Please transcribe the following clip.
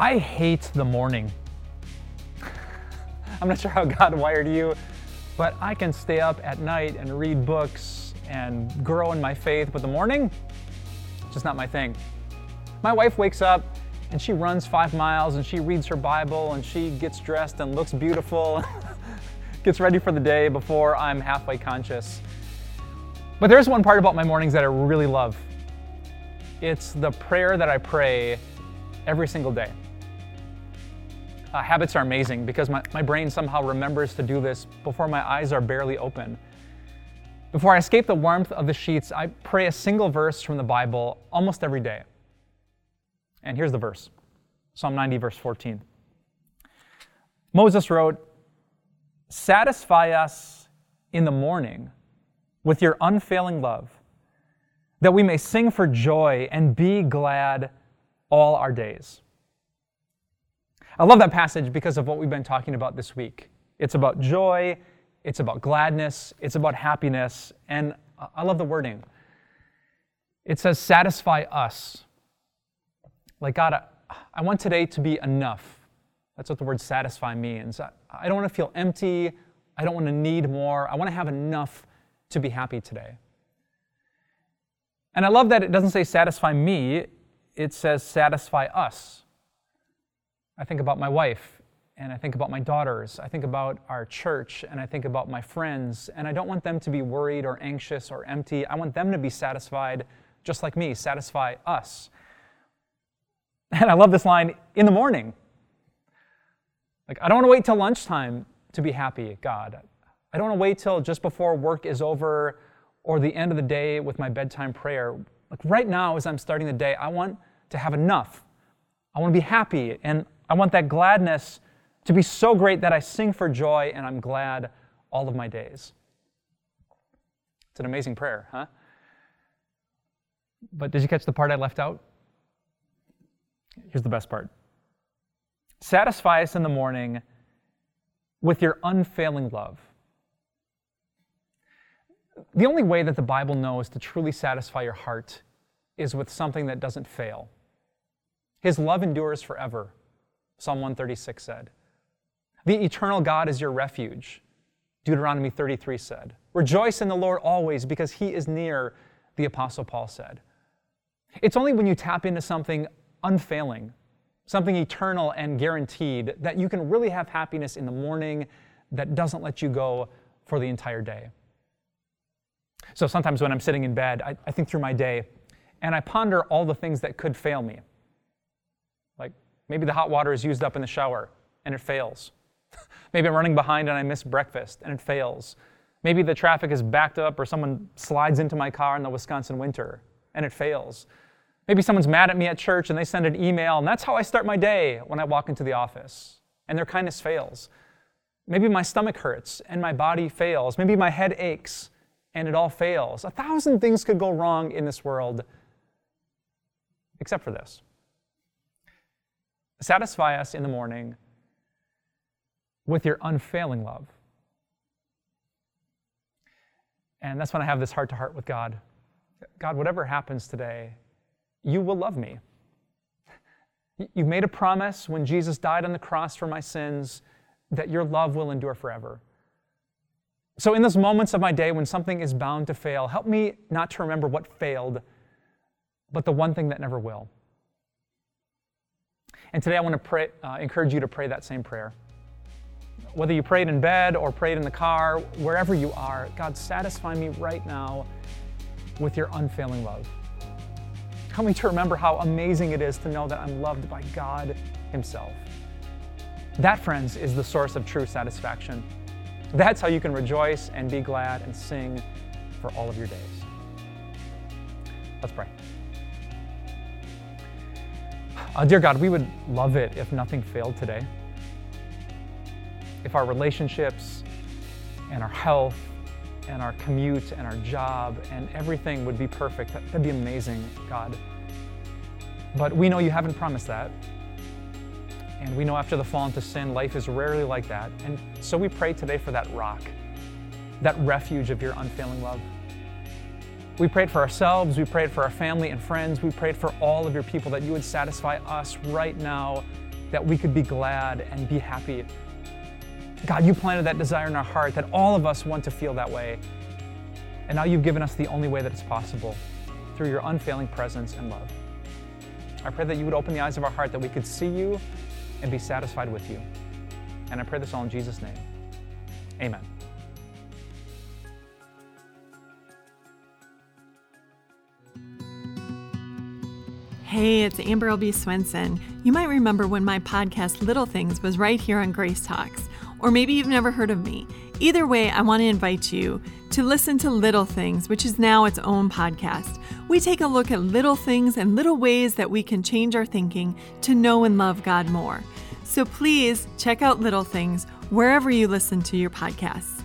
I hate the morning. I'm not sure how God wired you, but I can stay up at night and read books and grow in my faith, but the morning, just not my thing. My wife wakes up and she runs five miles and she reads her Bible and she gets dressed and looks beautiful, gets ready for the day before I'm halfway conscious. But there's one part about my mornings that I really love. It's the prayer that I pray every single day. Uh, habits are amazing because my, my brain somehow remembers to do this before my eyes are barely open. Before I escape the warmth of the sheets, I pray a single verse from the Bible almost every day. And here's the verse Psalm 90, verse 14. Moses wrote, Satisfy us in the morning with your unfailing love, that we may sing for joy and be glad all our days. I love that passage because of what we've been talking about this week. It's about joy, it's about gladness, it's about happiness, and I love the wording. It says, satisfy us. Like, God, I, want today to be enough. That's what the word satisfy means. I don't want to feel empty. I don't want to need more. I want to have enough to be happy today. And I love that it doesn't say satisfy me, it says satisfy us. I think about my wife, and I think about my daughters, I think about our church, and I think about my friends, and I don't want them to be worried or anxious or empty. I want them to be satisfied just like me, satisfy us. And I love this line in the morning. Like, I don't want to wait till lunchtime to be happy, God. I don't want to wait till just before work is over or the end of the day with my bedtime prayer. Like, right now, as I'm starting the day, I want to have enough. I want to be happy, and I want that gladness to be so great that I sing for joy and I'm glad all of my days. It's an amazing prayer, huh? But did you catch the part I left out? Here's the best part Satisfy us in the morning with your unfailing love. The only way that the Bible knows to truly satisfy your heart is with something that doesn't fail. His love endures forever, Psalm 136 said. The eternal God is your refuge, Deuteronomy 33 said. Rejoice in the Lord always because he is near, the Apostle Paul said. It's only when you tap into something unfailing, something eternal and guaranteed, that you can really have happiness in the morning that doesn't let you go for the entire day. So sometimes when I'm sitting in bed, I, I think through my day and I ponder all the things that could fail me. Like maybe the hot water is used up in the shower and it fails. maybe I'm running behind and I miss breakfast and it fails. Maybe the traffic is backed up or someone slides into my car in the Wisconsin winter and it fails. Maybe someone's mad at me at church and they send an email, and that's how I start my day when I walk into the office, and their kindness fails. Maybe my stomach hurts and my body fails. Maybe my head aches and it all fails. A thousand things could go wrong in this world, except for this. Satisfy us in the morning with your unfailing love. And that's when I have this heart to heart with God. God, whatever happens today, you will love me. You made a promise when Jesus died on the cross for my sins that your love will endure forever. So, in those moments of my day when something is bound to fail, help me not to remember what failed, but the one thing that never will. And today I want to pray, uh, encourage you to pray that same prayer. Whether you prayed in bed or prayed in the car, wherever you are, God, satisfy me right now with your unfailing love. Help me to remember how amazing it is to know that I'm loved by God Himself. That, friends, is the source of true satisfaction. That's how you can rejoice and be glad and sing for all of your days. Let's pray. Uh, dear God, we would love it if nothing failed today. If our relationships and our health and our commute and our job and everything would be perfect. That'd be amazing, God. But we know you haven't promised that. And we know after the fall into sin, life is rarely like that. And so we pray today for that rock, that refuge of your unfailing love. We prayed for ourselves, we prayed for our family and friends, we prayed for all of your people that you would satisfy us right now that we could be glad and be happy. God, you planted that desire in our heart that all of us want to feel that way. And now you've given us the only way that it's possible through your unfailing presence and love. I pray that you would open the eyes of our heart that we could see you and be satisfied with you. And I pray this all in Jesus' name. Amen. Hey, it's Amber Albee Swenson. You might remember when my podcast Little Things was right here on Grace Talks, or maybe you've never heard of me. Either way, I want to invite you to listen to Little Things, which is now its own podcast. We take a look at little things and little ways that we can change our thinking to know and love God more. So please check out Little Things wherever you listen to your podcasts.